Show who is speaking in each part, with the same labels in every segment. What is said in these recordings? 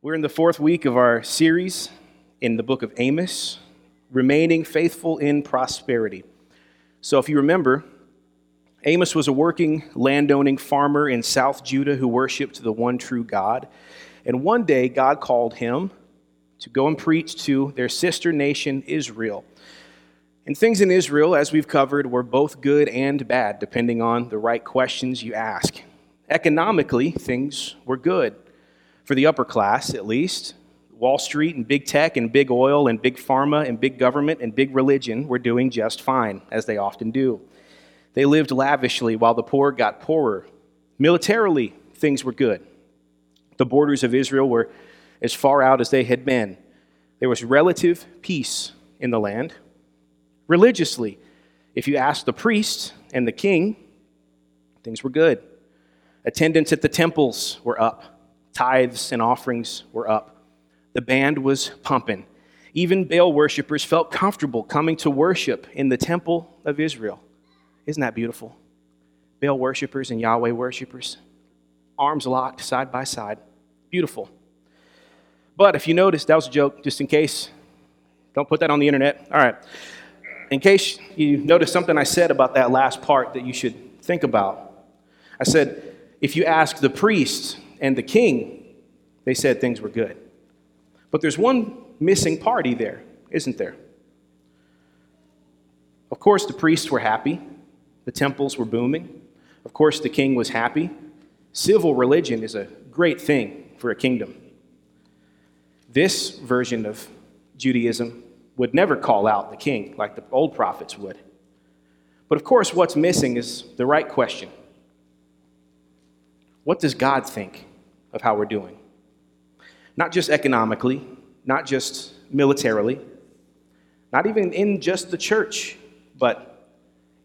Speaker 1: We're in the fourth week of our series in the book of Amos, remaining faithful in prosperity. So, if you remember, Amos was a working, landowning farmer in South Judah who worshiped the one true God. And one day, God called him to go and preach to their sister nation, Israel. And things in Israel, as we've covered, were both good and bad, depending on the right questions you ask. Economically, things were good for the upper class at least. Wall Street and big tech and big oil and big pharma and big government and big religion were doing just fine, as they often do. They lived lavishly while the poor got poorer. Militarily, things were good. The borders of Israel were as far out as they had been. There was relative peace in the land. Religiously, if you asked the priest and the king, things were good. Attendance at the temples were up tithes and offerings were up. The band was pumping. Even Baal worshippers felt comfortable coming to worship in the temple of Israel. Isn't that beautiful? Baal worshippers and Yahweh worshippers, arms locked side by side. Beautiful. But if you notice, that was a joke, just in case. Don't put that on the internet. All right. In case you notice something I said about that last part that you should think about, I said, if you ask the priests and the king, they said things were good. But there's one missing party there, isn't there? Of course, the priests were happy, the temples were booming. Of course, the king was happy. Civil religion is a great thing for a kingdom. This version of Judaism would never call out the king like the old prophets would. But of course, what's missing is the right question What does God think? Of how we're doing. Not just economically, not just militarily, not even in just the church, but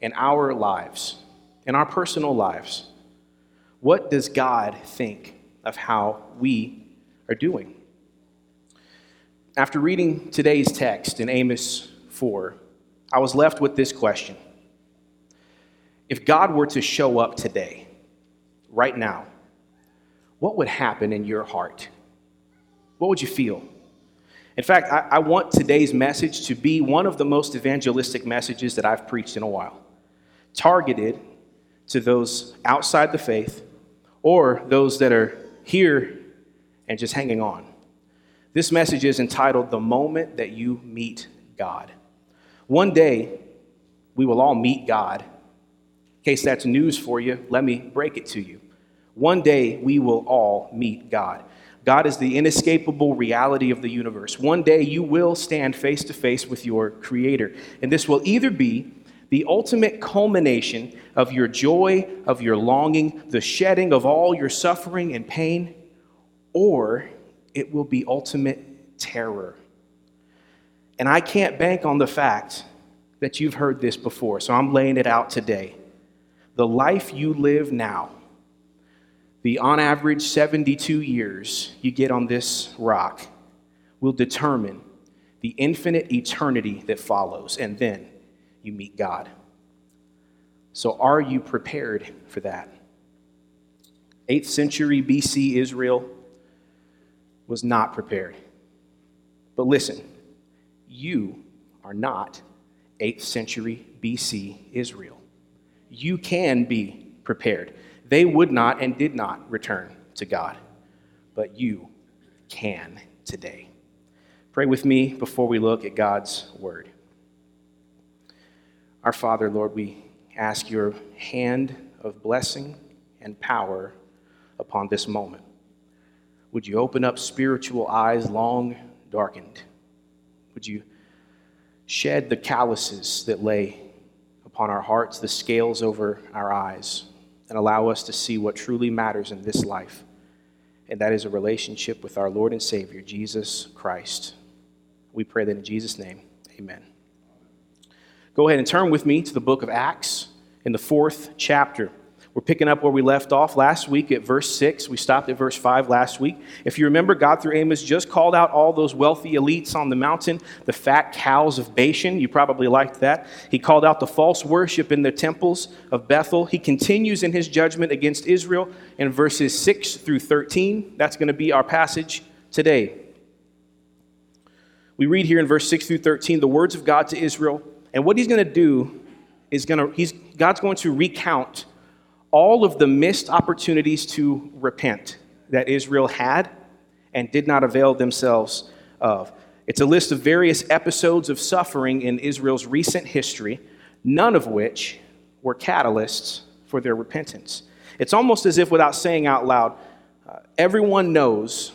Speaker 1: in our lives, in our personal lives. What does God think of how we are doing? After reading today's text in Amos 4, I was left with this question If God were to show up today, right now, what would happen in your heart? What would you feel? In fact, I, I, want today's message to be one of the most evangelistic messages that I've preached in a while, targeted to those outside the faith or those that are here and just hanging on. This message is entitled The Moment That You Meet God. One day, we will all meet God. In case that's news for you, let me break it to you. One day we will all meet God. God is the inescapable reality of the universe. One day you will stand face to face with your Creator. And this will either be the ultimate culmination of your joy, of your longing, the shedding of all your suffering and pain, or it will be ultimate terror. And I can't bank on the fact that you've heard this before, so I'm laying it out today. The life you live now the on average 72 years you get on this rock will determine the infinite eternity that follows, and then you meet God. So, are you prepared for that? 8th century BC Israel was not prepared. But listen, you are not 8th century BC Israel. You can be prepared. They would not and did not return to God, but you can today. Pray with me before we look at God's word. Our Father, Lord, we ask your hand of blessing and power upon this moment. Would you open up spiritual eyes long darkened? Would you shed the calluses that lay upon our hearts, the scales over our eyes? And allow us to see what truly matters in this life. And that is a relationship with our Lord and Savior, Jesus Christ. We pray that in Jesus' name, amen. Go ahead and turn with me to the book of Acts in the fourth chapter. We're picking up where we left off last week at verse 6. We stopped at verse 5 last week. If you remember, God through Amos just called out all those wealthy elites on the mountain, the fat cows of Bashan. You probably liked that. He called out the false worship in the temples of Bethel. He continues in his judgment against Israel in verses 6 through 13. That's going to be our passage today. We read here in verse 6 through 13 the words of God to Israel, and what he's going to do is going to, he's, God's going to recount all of the missed opportunities to repent that Israel had and did not avail themselves of. It's a list of various episodes of suffering in Israel's recent history, none of which were catalysts for their repentance. It's almost as if, without saying out loud, uh, everyone knows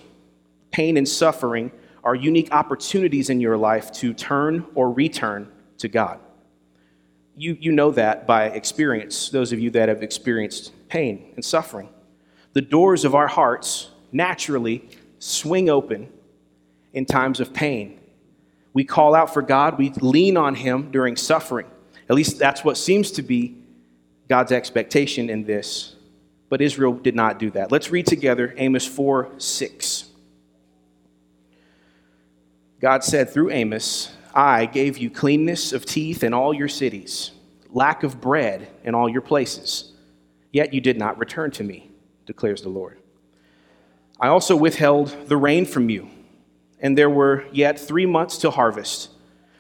Speaker 1: pain and suffering are unique opportunities in your life to turn or return to God. You, you know that by experience, those of you that have experienced pain and suffering. The doors of our hearts naturally swing open in times of pain. We call out for God, we lean on Him during suffering. At least that's what seems to be God's expectation in this. But Israel did not do that. Let's read together Amos 4 6. God said through Amos, I gave you cleanness of teeth in all your cities, lack of bread in all your places, yet you did not return to me, declares the Lord. I also withheld the rain from you, and there were yet three months till harvest.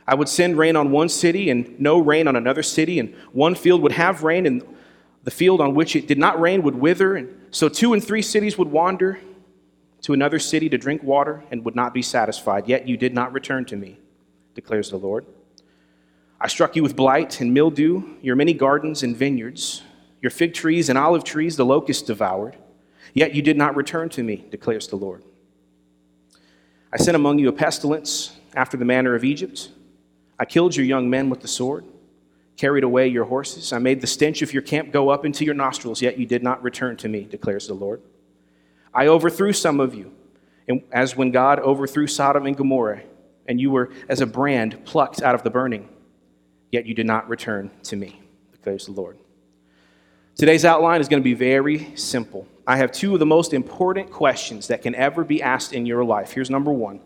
Speaker 1: I would send rain on one city and no rain on another city, and one field would have rain, and the field on which it did not rain would wither. And so two and three cities would wander to another city to drink water and would not be satisfied. Yet you did not return to me, declares the Lord. I struck you with blight and mildew, your many gardens and vineyards, your fig trees and olive trees the locusts devoured. Yet you did not return to me, declares the Lord. I sent among you a pestilence after the manner of Egypt. I killed your young men with the sword, carried away your horses. I made the stench of your camp go up into your nostrils, yet you did not return to me, declares the Lord. I overthrew some of you, as when God overthrew Sodom and Gomorrah, and you were as a brand plucked out of the burning, yet you did not return to me, declares the Lord. Today's outline is going to be very simple. I have two of the most important questions that can ever be asked in your life. Here's number one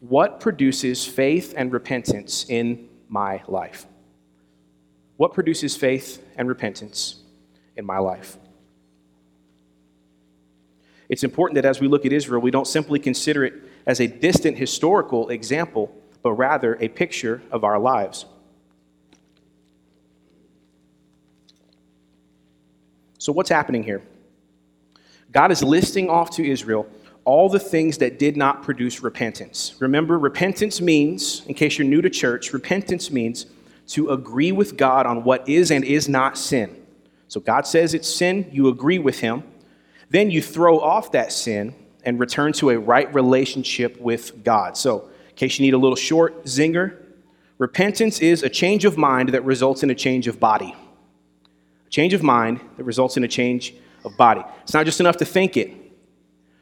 Speaker 1: What produces faith and repentance in my life? What produces faith and repentance in my life? It's important that as we look at Israel, we don't simply consider it as a distant historical example, but rather a picture of our lives. So, what's happening here? God is listing off to Israel all the things that did not produce repentance. Remember, repentance means, in case you're new to church, repentance means to agree with God on what is and is not sin. So, God says it's sin, you agree with Him. Then you throw off that sin and return to a right relationship with God. So, in case you need a little short zinger, repentance is a change of mind that results in a change of body. A change of mind that results in a change of body. It's not just enough to think it.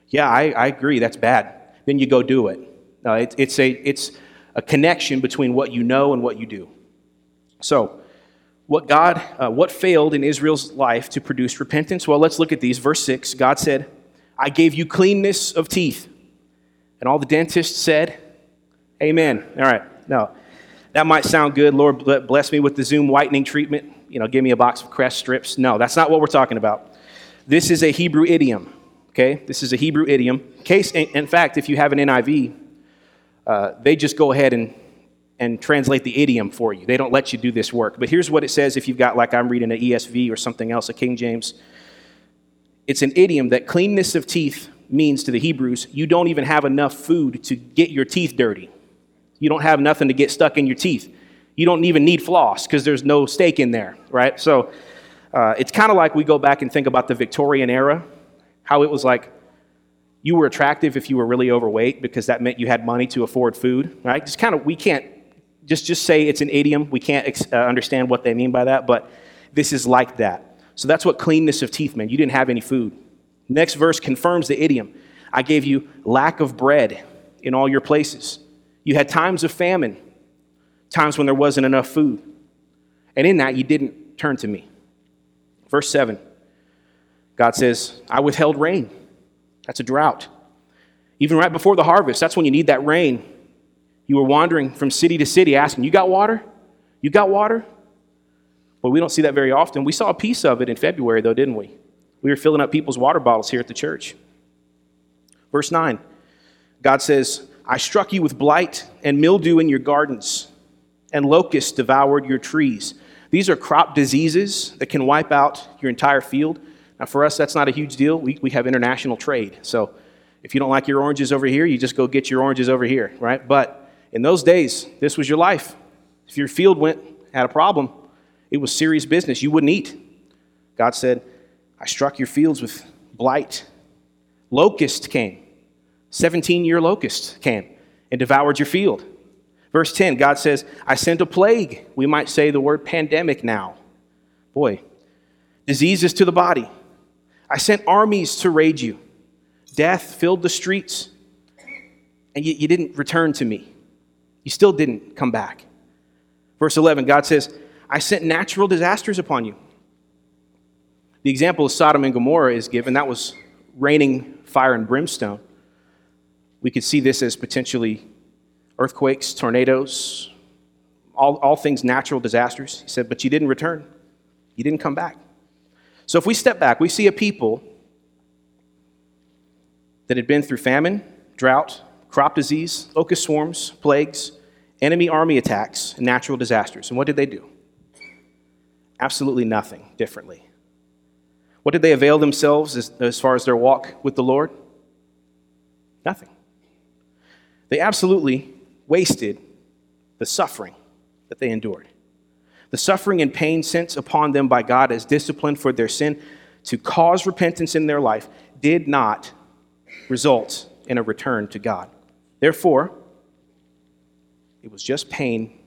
Speaker 1: Yeah, I, I agree, that's bad. Then you go do it. It, it's, a, it's a connection between what you know and what you do. So, what God, uh, what failed in Israel's life to produce repentance? Well, let's look at these. Verse 6 God said, I gave you cleanness of teeth. And all the dentists said, Amen. All right. No, that might sound good. Lord, bless me with the Zoom whitening treatment. You know, give me a box of Crest strips. No, that's not what we're talking about. This is a Hebrew idiom. Okay, this is a Hebrew idiom. Case, in fact, if you have an NIV, uh, they just go ahead and and translate the idiom for you. They don't let you do this work. But here's what it says if you've got, like I'm reading an ESV or something else, a King James. It's an idiom that cleanness of teeth means to the Hebrews you don't even have enough food to get your teeth dirty. You don't have nothing to get stuck in your teeth. You don't even need floss because there's no steak in there, right? So uh, it's kind of like we go back and think about the Victorian era, how it was like you were attractive if you were really overweight because that meant you had money to afford food, right? Just kind of, we can't just, just say it's an idiom. We can't ex- uh, understand what they mean by that, but this is like that. So that's what cleanness of teeth meant. You didn't have any food. Next verse confirms the idiom. I gave you lack of bread in all your places. You had times of famine, times when there wasn't enough food. And in that, you didn't turn to me. Verse 7, God says, I withheld rain. That's a drought. Even right before the harvest, that's when you need that rain. You were wandering from city to city asking, You got water? You got water? Well, we don't see that very often. We saw a piece of it in February, though, didn't we? We were filling up people's water bottles here at the church. Verse 9 God says, I struck you with blight and mildew in your gardens, and locusts devoured your trees. These are crop diseases that can wipe out your entire field. Now, for us, that's not a huge deal. We, we have international trade. So if you don't like your oranges over here, you just go get your oranges over here, right? But in those days, this was your life. If your field went, had a problem, it was serious business. You wouldn't eat. God said, I struck your fields with blight. Locust came. 17 year locust came and devoured your field. Verse 10, God says, I sent a plague. We might say the word pandemic now. Boy, diseases to the body. I sent armies to raid you. Death filled the streets, and you, you didn't return to me. You still didn't come back. Verse 11, God says, I sent natural disasters upon you. The example of Sodom and Gomorrah is given. That was raining fire and brimstone. We could see this as potentially earthquakes, tornadoes, all, all things natural disasters. He said, But you didn't return. You didn't come back. So if we step back, we see a people that had been through famine, drought, crop disease, locust swarms, plagues, enemy army attacks, and natural disasters. And what did they do? Absolutely nothing differently. What did they avail themselves as, as far as their walk with the Lord? Nothing. They absolutely wasted the suffering that they endured. The suffering and pain sent upon them by God as discipline for their sin to cause repentance in their life did not result in a return to God. Therefore, it was just pain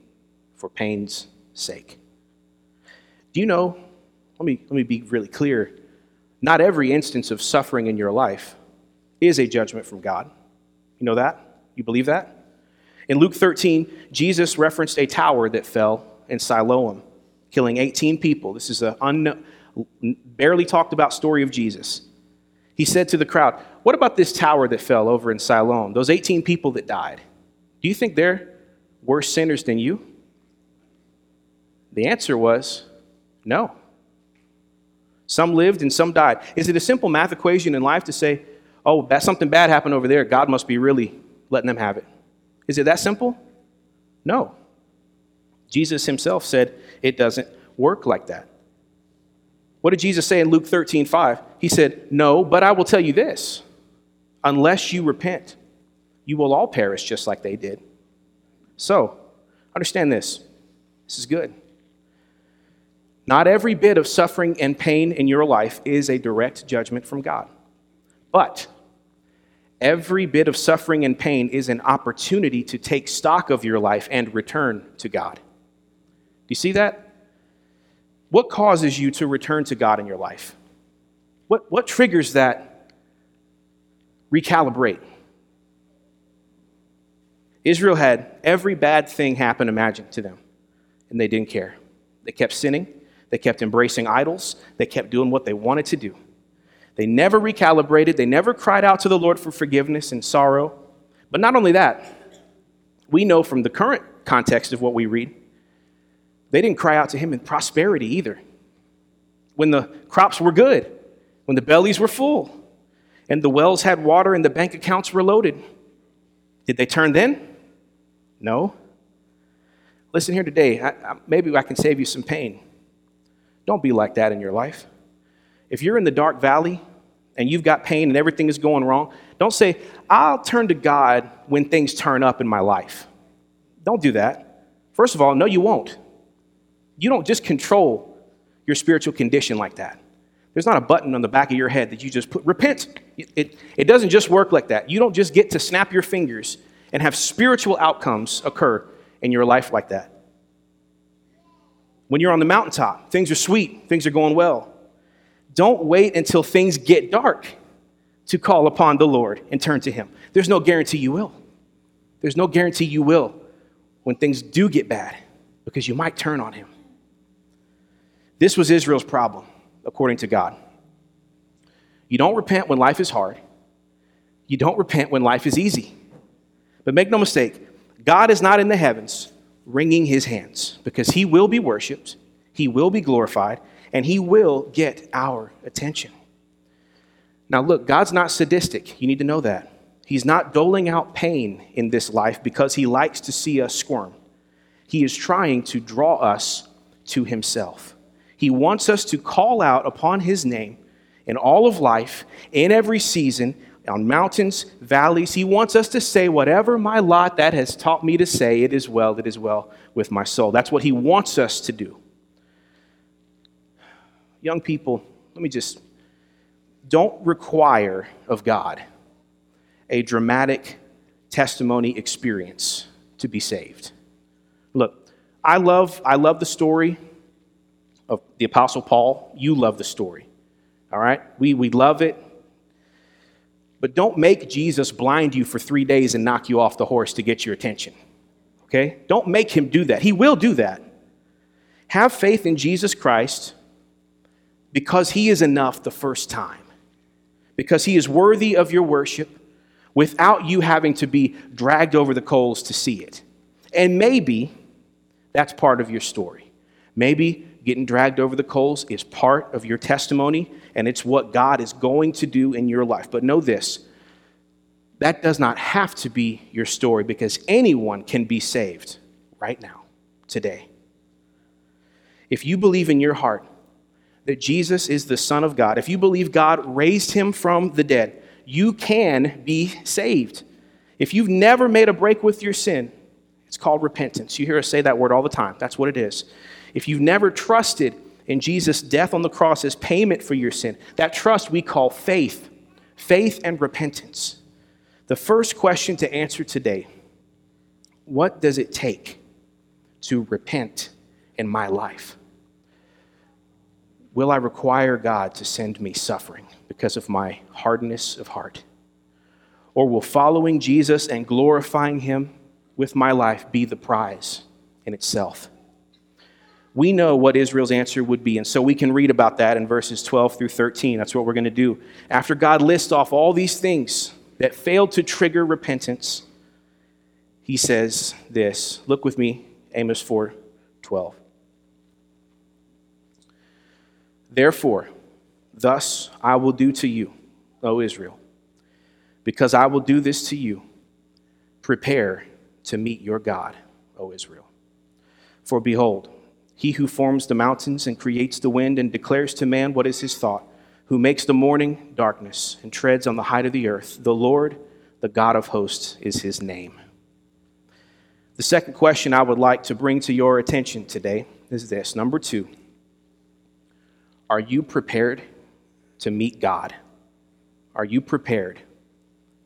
Speaker 1: for pain's sake. Do you know? Let me, let me be really clear. Not every instance of suffering in your life is a judgment from God. You know that? You believe that? In Luke 13, Jesus referenced a tower that fell in Siloam, killing 18 people. This is a un- barely talked about story of Jesus. He said to the crowd, What about this tower that fell over in Siloam? Those 18 people that died. Do you think they're worse sinners than you? The answer was no. Some lived and some died. Is it a simple math equation in life to say, oh, that something bad happened over there, God must be really letting them have it. Is it that simple? No. Jesus himself said it doesn't work like that. What did Jesus say in Luke 13, 5? He said, No, but I will tell you this unless you repent, you will all perish just like they did. So, understand this. This is good. Not every bit of suffering and pain in your life is a direct judgment from God. But Every bit of suffering and pain is an opportunity to take stock of your life and return to God. Do you see that? What causes you to return to God in your life? What, what triggers that recalibrate? Israel had every bad thing happen imagined to them, and they didn't care. They kept sinning, they kept embracing idols, they kept doing what they wanted to do. They never recalibrated, they never cried out to the Lord for forgiveness and sorrow. But not only that, we know from the current context of what we read, they didn't cry out to Him in prosperity either. When the crops were good, when the bellies were full, and the wells had water and the bank accounts were loaded, did they turn then? No. Listen here today, I, I, maybe I can save you some pain. Don't be like that in your life. If you're in the dark valley and you've got pain and everything is going wrong, don't say, I'll turn to God when things turn up in my life. Don't do that. First of all, no, you won't. You don't just control your spiritual condition like that. There's not a button on the back of your head that you just put, repent. It, it, it doesn't just work like that. You don't just get to snap your fingers and have spiritual outcomes occur in your life like that. When you're on the mountaintop, things are sweet, things are going well. Don't wait until things get dark to call upon the Lord and turn to Him. There's no guarantee you will. There's no guarantee you will when things do get bad because you might turn on Him. This was Israel's problem, according to God. You don't repent when life is hard, you don't repent when life is easy. But make no mistake, God is not in the heavens wringing His hands because He will be worshiped, He will be glorified, and He will get our attention. Now, look, God's not sadistic. You need to know that. He's not doling out pain in this life because he likes to see us squirm. He is trying to draw us to himself. He wants us to call out upon his name in all of life, in every season, on mountains, valleys. He wants us to say, Whatever my lot that has taught me to say, it is well, it is well with my soul. That's what he wants us to do. Young people, let me just don't require of God a dramatic testimony experience to be saved. Look, I love, I love the story of the Apostle Paul. You love the story. All right? We, we love it. But don't make Jesus blind you for three days and knock you off the horse to get your attention. Okay? Don't make him do that. He will do that. Have faith in Jesus Christ because he is enough the first time, because he is worthy of your worship without you having to be dragged over the coals to see it. And maybe that's part of your story. Maybe getting dragged over the coals is part of your testimony, and it's what God is going to do in your life. But know this that does not have to be your story because anyone can be saved right now, today. If you believe in your heart that Jesus is the Son of God, if you believe God raised him from the dead, you can be saved. If you've never made a break with your sin, it's called repentance. You hear us say that word all the time. That's what it is. If you've never trusted in Jesus' death on the cross as payment for your sin, that trust we call faith. Faith and repentance. The first question to answer today what does it take to repent in my life? Will I require God to send me suffering? because of my hardness of heart? Or will following Jesus and glorifying him with my life be the prize in itself? We know what Israel's answer would be, and so we can read about that in verses 12 through 13. That's what we're going to do. After God lists off all these things that failed to trigger repentance, he says this. Look with me, Amos 4 12. Therefore, Thus I will do to you, O Israel, because I will do this to you. Prepare to meet your God, O Israel. For behold, he who forms the mountains and creates the wind and declares to man what is his thought, who makes the morning darkness and treads on the height of the earth, the Lord, the God of hosts, is his name. The second question I would like to bring to your attention today is this number two Are you prepared to meet God? Are you prepared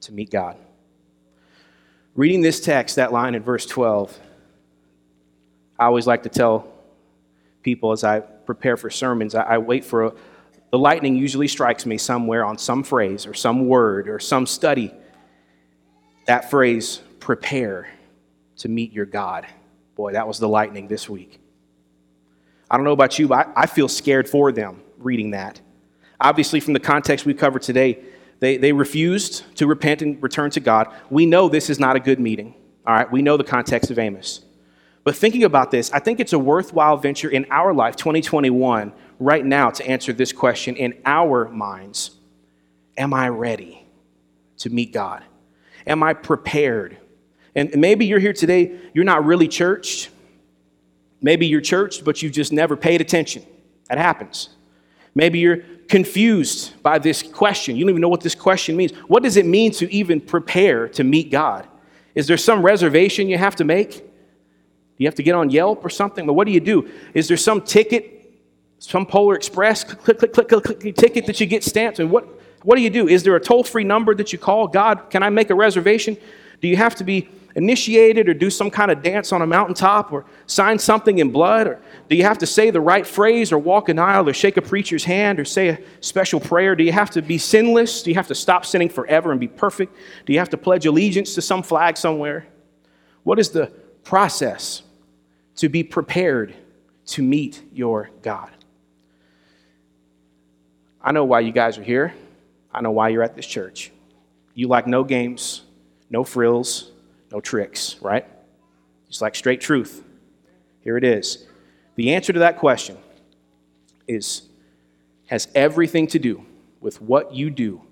Speaker 1: to meet God? Reading this text, that line in verse 12, I always like to tell people as I prepare for sermons, I, I wait for a, the lightning usually strikes me somewhere on some phrase or some word or some study. That phrase, prepare to meet your God. Boy, that was the lightning this week. I don't know about you, but I, I feel scared for them reading that. Obviously, from the context we covered today, they, they refused to repent and return to God. We know this is not a good meeting. All right, we know the context of Amos. But thinking about this, I think it's a worthwhile venture in our life, 2021, right now, to answer this question in our minds Am I ready to meet God? Am I prepared? And maybe you're here today, you're not really churched. Maybe you're churched, but you've just never paid attention. That happens. Maybe you're confused by this question. You don't even know what this question means. What does it mean to even prepare to meet God? Is there some reservation you have to make? You have to get on Yelp or something? But what do you do? Is there some ticket, some Polar Express click, click, click, click, click, ticket that you get stamped? And what, what do you do? Is there a toll free number that you call? God, can I make a reservation? Do you have to be initiated or do some kind of dance on a mountaintop or sign something in blood? Or do you have to say the right phrase or walk an aisle or shake a preacher's hand or say a special prayer? Do you have to be sinless? Do you have to stop sinning forever and be perfect? Do you have to pledge allegiance to some flag somewhere? What is the process to be prepared to meet your God? I know why you guys are here. I know why you're at this church. You like no games, no frills, no tricks, right? Just like straight truth. Here it is. The answer to that question is has everything to do with what you do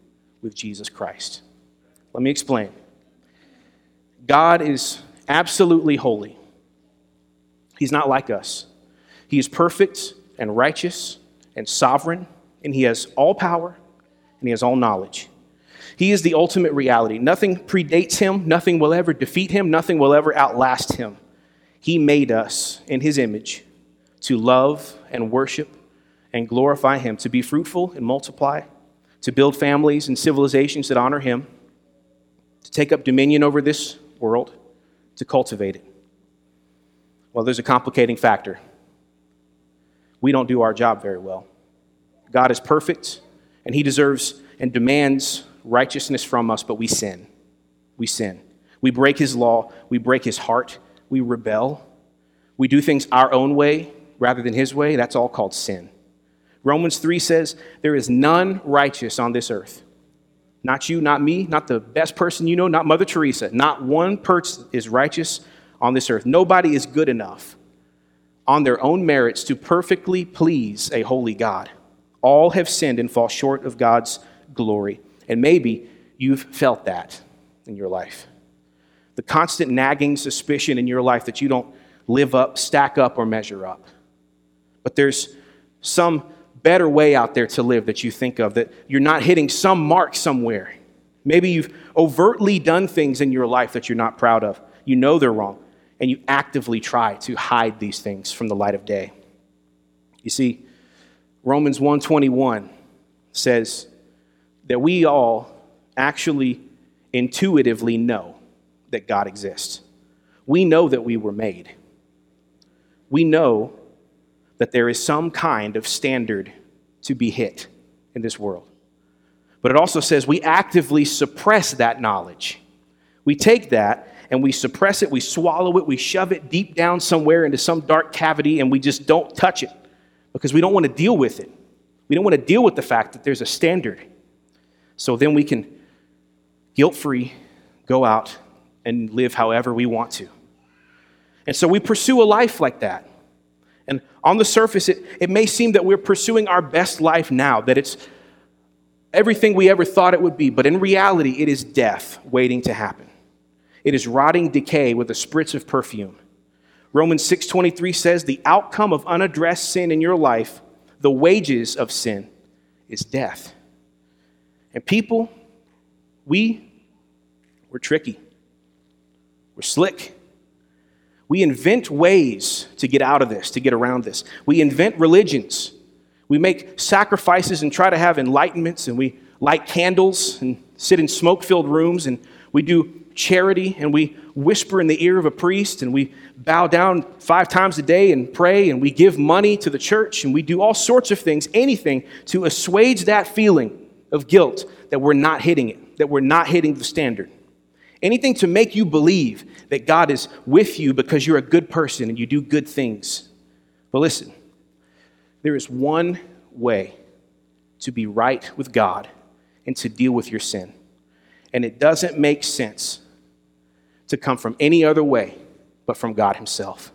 Speaker 1: with Jesus Christ. Let me explain. God is absolutely holy. He's not like us. He is perfect and righteous and sovereign, and He has all power and He has all knowledge. He is the ultimate reality. Nothing predates Him, nothing will ever defeat Him, nothing will ever outlast Him. He made us in His image to love and worship and glorify Him, to be fruitful and multiply, to build families and civilizations that honor Him, to take up dominion over this world, to cultivate it. Well, there's a complicating factor. We don't do our job very well. God is perfect, and He deserves and demands righteousness from us, but we sin. We sin. We break His law, we break His heart, we rebel. We do things our own way rather than His way. That's all called sin. Romans 3 says, There is none righteous on this earth. Not you, not me, not the best person you know, not Mother Teresa. Not one person is righteous on this earth. Nobody is good enough on their own merits to perfectly please a holy God. All have sinned and fall short of God's glory. And maybe you've felt that in your life. The constant nagging suspicion in your life that you don't live up, stack up, or measure up. But there's some better way out there to live that you think of, that you're not hitting some mark somewhere. Maybe you've overtly done things in your life that you're not proud of. You know they're wrong and you actively try to hide these things from the light of day. You see, Romans 121 says that we all actually intuitively know that God exists. We know that we were made. We know that there is some kind of standard to be hit in this world. But it also says we actively suppress that knowledge. We take that and we suppress it, we swallow it, we shove it deep down somewhere into some dark cavity, and we just don't touch it because we don't want to deal with it. We don't want to deal with the fact that there's a standard. So then we can guilt free go out and live however we want to. And so we pursue a life like that. And on the surface, it, it may seem that we're pursuing our best life now, that it's everything we ever thought it would be, but in reality, it is death waiting to happen. It is rotting decay with a spritz of perfume. Romans 6:23 says the outcome of unaddressed sin in your life, the wages of sin is death. And people, we we're tricky. We're slick. We invent ways to get out of this, to get around this. We invent religions. We make sacrifices and try to have enlightenments, and we light candles and sit in smoke filled rooms, and we do charity and we whisper in the ear of a priest and we bow down five times a day and pray and we give money to the church and we do all sorts of things, anything to assuage that feeling of guilt that we're not hitting it, that we're not hitting the standard. Anything to make you believe that God is with you because you're a good person and you do good things. But listen, there is one way to be right with God and to deal with your sin. And it doesn't make sense to come from any other way but from God Himself.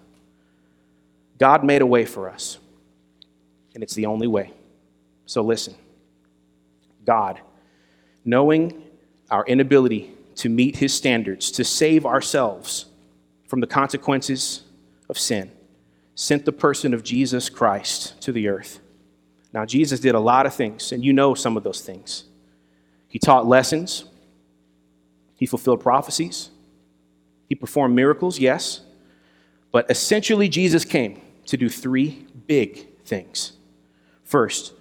Speaker 1: God made a way for us, and it's the only way. So listen God, knowing our inability to meet His standards, to save ourselves from the consequences of sin, sent the person of Jesus Christ to the earth. Now, Jesus did a lot of things, and you know some of those things. He taught lessons, he fulfilled prophecies, he performed miracles, yes. But essentially, Jesus came to do three big things. First,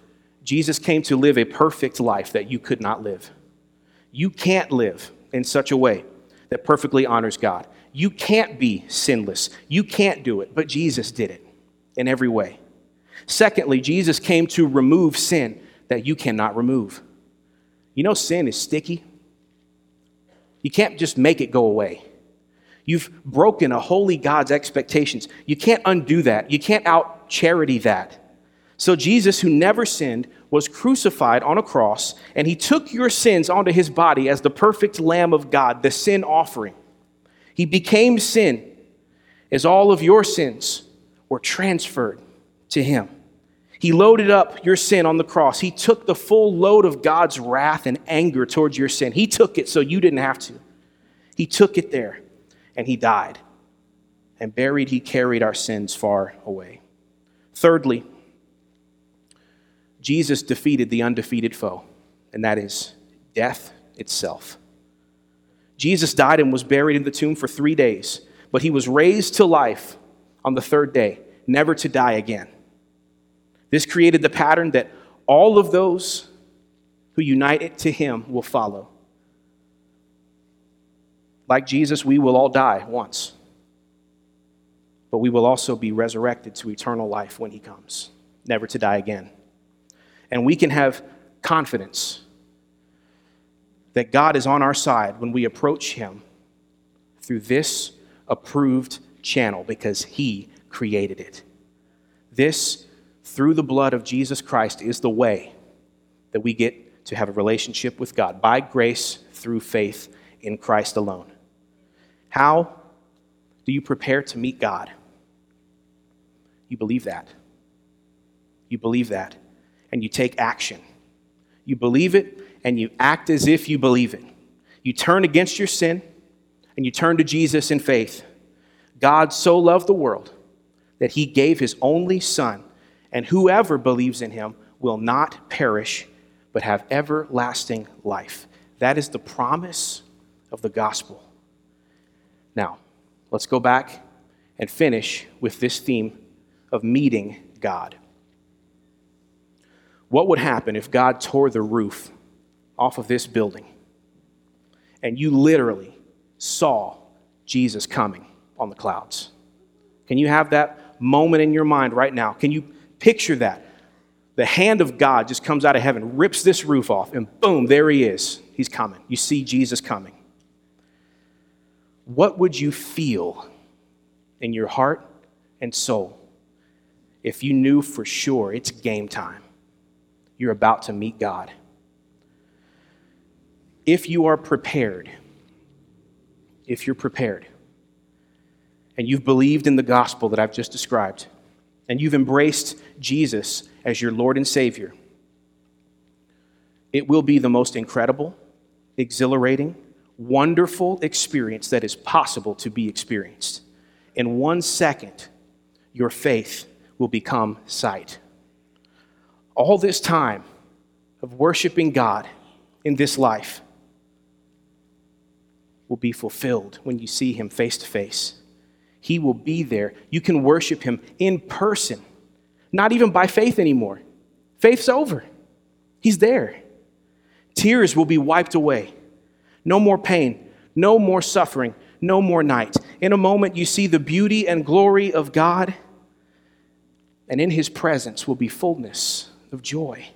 Speaker 1: Jesus came to live a perfect life that you could not live. You can't live in such a way that perfectly honors God. You can't be sinless. You can't do it, but Jesus did it in every way. Secondly, Jesus came to remove sin that you cannot remove. You know, sin is sticky. You can't just make it go away. You've broken a holy God's expectations. You can't undo that. You can't out charity that. So, Jesus, who never sinned, was crucified on a cross, and he took your sins onto his body as the perfect Lamb of God, the sin offering. He became sin as all of your sins were transferred to him. He loaded up your sin on the cross. He took the full load of God's wrath and anger towards your sin. He took it so you didn't have to. He took it there and he died. And buried, he carried our sins far away. Thirdly, Jesus defeated the undefeated foe, and that is death itself. Jesus died and was buried in the tomb for three days, but he was raised to life on the third day, never to die again. This created the pattern that all of those who unite it to him will follow. Like Jesus, we will all die once, but we will also be resurrected to eternal life when he comes, never to die again. And we can have confidence that God is on our side when we approach him through this approved channel because he created it. This, through the blood of Jesus Christ, is the way that we get to have a relationship with God by grace through faith in Christ alone. How do you prepare to meet God? You believe that. You believe that. And you take action. You believe it and you act as if you believe it. You turn against your sin and you turn to Jesus in faith. God so loved the world that he gave his only Son, and whoever believes in him will not perish but have everlasting life. That is the promise of the gospel. Now, let's go back and finish with this theme of meeting God. What would happen if God tore the roof off of this building and you literally saw Jesus coming on the clouds? Can you have that moment in your mind right now? Can you picture that? The hand of God just comes out of heaven, rips this roof off, and boom, there he is. He's coming. You see Jesus coming what would you feel in your heart and soul if you knew for sure it's game time? You're about to meet God. If you are prepared, if you're prepared, and you've believed in the gospel that I've just described, and you've embraced Jesus as your Lord and Savior, it will be the most incredible, exhilarating, wonderful experience that is possible to be experienced. In one second, your faith will become sight. All this time of worshiping God in this life will be fulfilled when you see Him face to face. He will be there. You can worship Him in person, not even by faith anymore. Faith's over, He's there. Tears will be wiped away. No more pain, no more suffering, no more night. In a moment, you see the beauty and glory of God, and in His presence will be fullness of joy.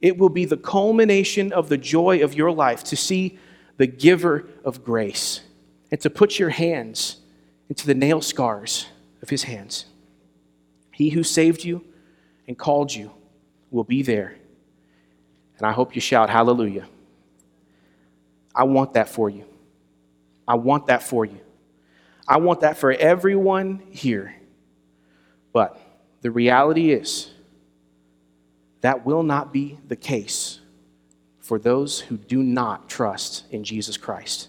Speaker 1: It will be the culmination of the joy of your life to see the giver of grace and to put your hands into the nail scars of His hands. He who saved you and called you will be there. And I hope you shout, Hallelujah. I want that for you. I want that for you. I want that for everyone here. But the reality is, that will not be the case for those who do not trust in Jesus Christ.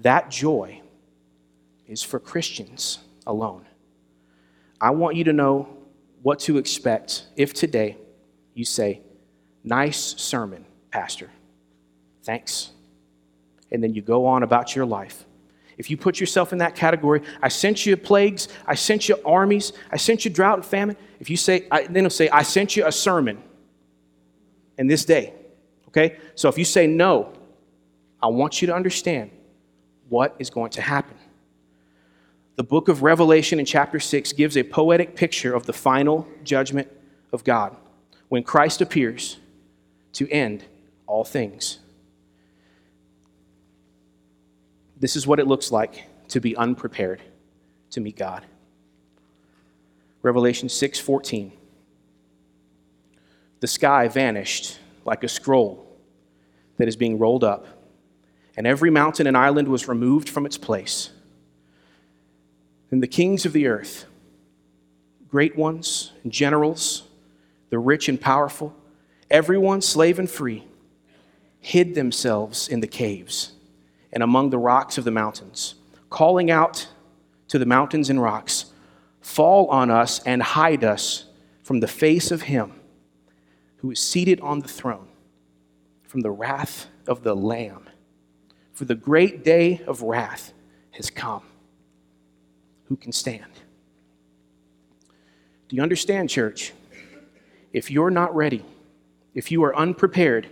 Speaker 1: That joy is for Christians alone. I want you to know what to expect if today you say, Nice sermon, Pastor. Thanks and then you go on about your life. If you put yourself in that category, I sent you plagues, I sent you armies, I sent you drought and famine. If you say, I, then it'll say, I sent you a sermon in this day. Okay? So if you say no, I want you to understand what is going to happen. The book of Revelation in chapter 6 gives a poetic picture of the final judgment of God when Christ appears to end all things. This is what it looks like to be unprepared to meet God. Revelation 6:14. The sky vanished like a scroll that is being rolled up, and every mountain and island was removed from its place. And the kings of the earth, great ones generals the rich and powerful, everyone, slave and free, hid themselves in the caves and among the rocks of the mountains, calling out to the mountains and rocks, Fall on us and hide us from the face of him who is seated on the throne, from the wrath of the Lamb. For the great day of wrath has come. Who can stand? Do you understand, church? If you're not ready, if you are unprepared,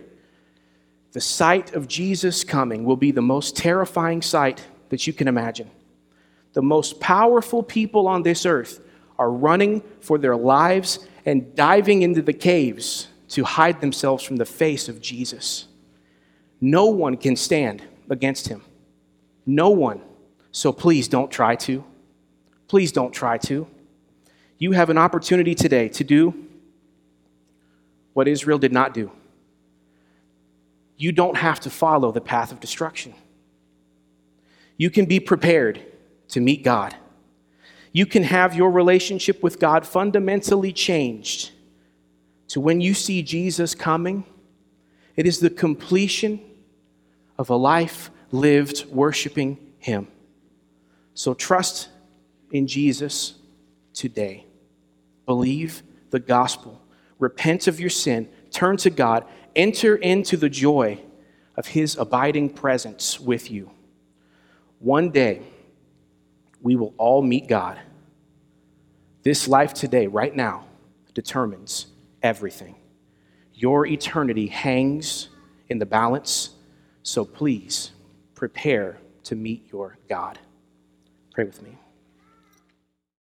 Speaker 1: the sight of Jesus coming will be the most terrifying sight that you can imagine. The most powerful people on this earth are running for their lives and diving into the caves to hide themselves from the face of Jesus. No one can stand against him. No one. So please don't try to. Please don't try to. You have an opportunity today to do what Israel did not do you don't have to follow the path of destruction. You can be prepared to meet God. You can have your relationship with God fundamentally changed to when you see Jesus coming, it is the completion of a life lived worshiping Him. So trust in Jesus today. Believe the gospel. Repent of your sin. Turn to God enter into the joy of his abiding presence with you. One day, we will all meet God. This life today, right now, determines everything. Your eternity hangs in the balance, so please prepare to meet your God. Pray with me.